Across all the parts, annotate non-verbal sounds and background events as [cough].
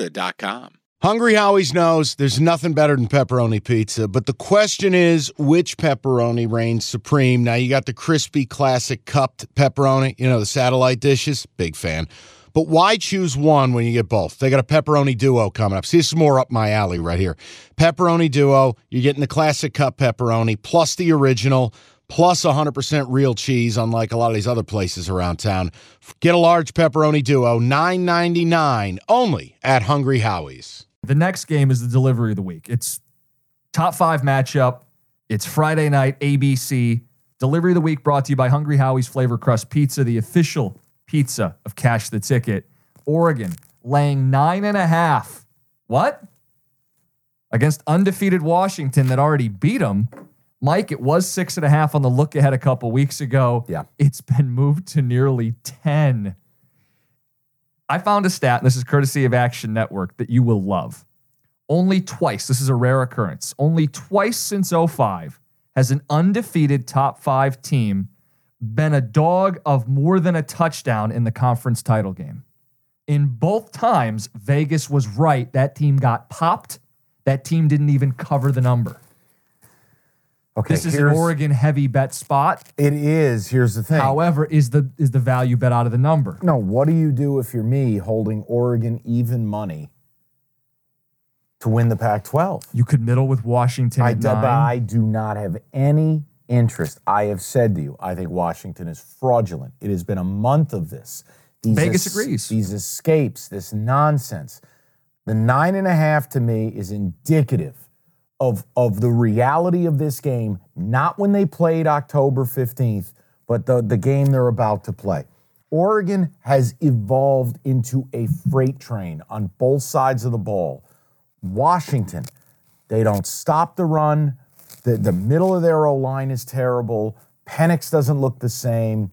Serta.com. Hungry Howie's knows there's nothing better than pepperoni pizza, but the question is which pepperoni reigns supreme? Now, you got the crispy classic cupped pepperoni, you know, the satellite dishes, big fan. But why choose one when you get both? They got a pepperoni duo coming up. See, this is more up my alley right here. Pepperoni duo, you're getting the classic cup pepperoni plus the original plus 100% real cheese, unlike a lot of these other places around town. Get a large pepperoni duo, $9.99 only at Hungry Howie's. The next game is the delivery of the week. It's top five matchup. It's Friday night, ABC. Delivery of the week brought to you by Hungry Howie's Flavor Crust Pizza, the official pizza of Cash the Ticket. Oregon laying nine and a half. What? Against undefeated Washington that already beat them. Mike, it was six and a half on the look ahead a couple weeks ago. Yeah. It's been moved to nearly 10. I found a stat, and this is courtesy of Action Network, that you will love. Only twice, this is a rare occurrence, only twice since 05 has an undefeated top five team been a dog of more than a touchdown in the conference title game. In both times, Vegas was right. That team got popped. That team didn't even cover the number. Okay, This is an here's- Oregon heavy bet spot. It is. Here's the thing. However, is the is the value bet out of the number? no, what do you do if you're me holding Oregon even money to win the Pac-12? You could middle with Washington I, at nine. I do not have any interest. I have said to you, I think Washington is fraudulent. It has been a month of this. These Vegas agrees. These escapes, this nonsense. The nine and a half to me is indicative of, of the reality of this game, not when they played October 15th, but the, the game they're about to play. Oregon has evolved into a freight train on both sides of the ball. Washington, they don't stop the run. The, the middle of their O line is terrible. Penix doesn't look the same.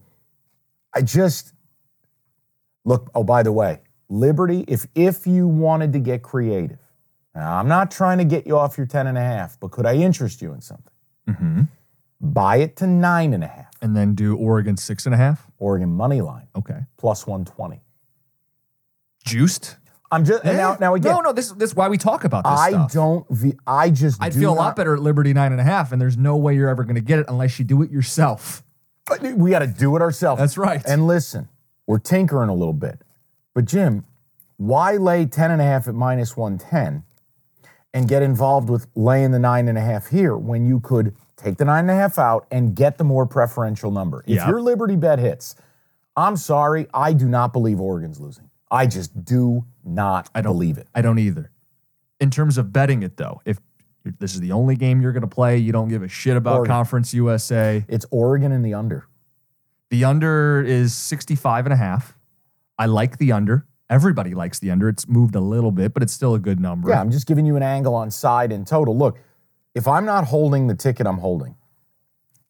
I just look. Oh, by the way, Liberty, if if you wanted to get creative, now I'm not trying to get you off your 10 and a half, but could I interest you in something? Mm-hmm. Buy it to nine and a half. And then do Oregon six and a half. Oregon money line Okay. plus 120. Juiced. I'm just and now now again. no, no. This this is why we talk about this I stuff. don't. I just. I'd do feel a lot better at Liberty nine and a half, and there's no way you're ever going to get it unless you do it yourself. But We got to do it ourselves. That's right. And listen, we're tinkering a little bit. But Jim, why lay 10 and a half at minus 110 and get involved with laying the nine and a half here when you could take the nine and a half out and get the more preferential number? If Yeah. your Liberty bet hits, I'm sorry, I do not believe Oregon's losing. I just do not I don't believe it. I don't either. In terms of betting it though, if this is the only game you're going to play, you don't give a shit about Oregon. Conference USA. It's Oregon and the under. The under is 65 and a half. I like the under. Everybody likes the under. It's moved a little bit, but it's still a good number. Yeah, I'm just giving you an angle on side and total. Look, if I'm not holding the ticket I'm holding,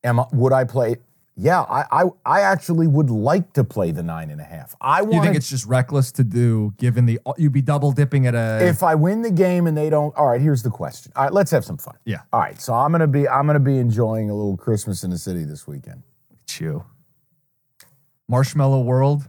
am I, would I play? Yeah, I, I I actually would like to play the nine and a half. I Do you think it's just reckless to do given the you'd be double dipping at a if I win the game and they don't, all right. Here's the question. All right, let's have some fun. Yeah. All right, so I'm gonna be I'm gonna be enjoying a little Christmas in the city this weekend. chew. Marshmallow World.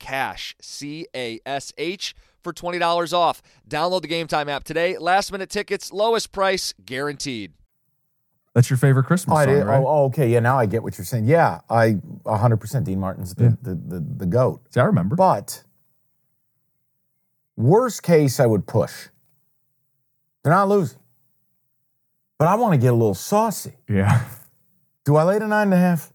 CASH, C A S H, for $20 off. Download the Gametime app today. Last minute tickets, lowest price guaranteed. That's your favorite Christmas I song, did- right? oh, oh, okay. Yeah, now I get what you're saying. Yeah, I 100% Dean Martin's the, Yeah. the, the, the GOAT. See, I remember. But worst case, I would push. They're not losing. But I want to get a little saucy. yeah. Do I lay the nine and a half?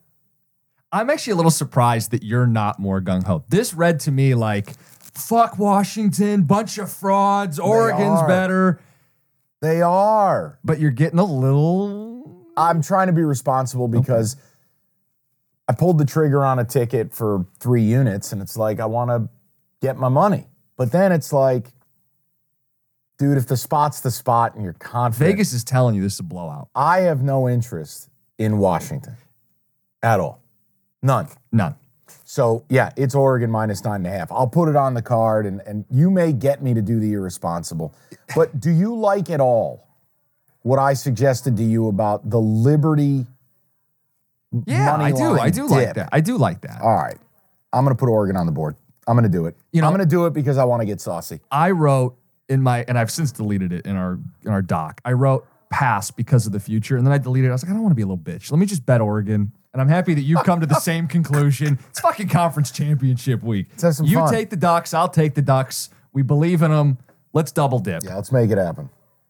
I'm actually a little surprised that you're not more gung ho. This read to me like, fuck Washington, bunch of frauds, Oregon's are. better, They are. but you're getting a little. I'm trying to be responsible because I pulled the trigger on a ticket for three units and it's like, I want to get my money. But then it's like, dude, if the spot's the spot and you're confident, Vegas is telling you this is a blowout. I have no interest in Washington at all. None. None. So yeah, it's Oregon minus nine and a half. I'll put it on the card and, and you may get me to do the irresponsible. But do you like at all what I suggested to you about the Liberty? Yeah, I do. I do like that. I do like that. All right. I'm gonna put Oregon on the board. I'm gonna do it. You know- I'm gonna do it because I want to get saucy. I wrote in my, and I've since deleted it in our in our doc. I wrote pass because of the future, and then I deleted it. I was like, I don't want to be a little bitch. Let me just bet Oregon. And I'm happy that you've come to the [laughs] same conclusion. It's fucking conference championship week. Let's have some you fun. take the Ducks, I'll take the Ducks. We believe in them. Let's double dip. Yeah, let's make it happen.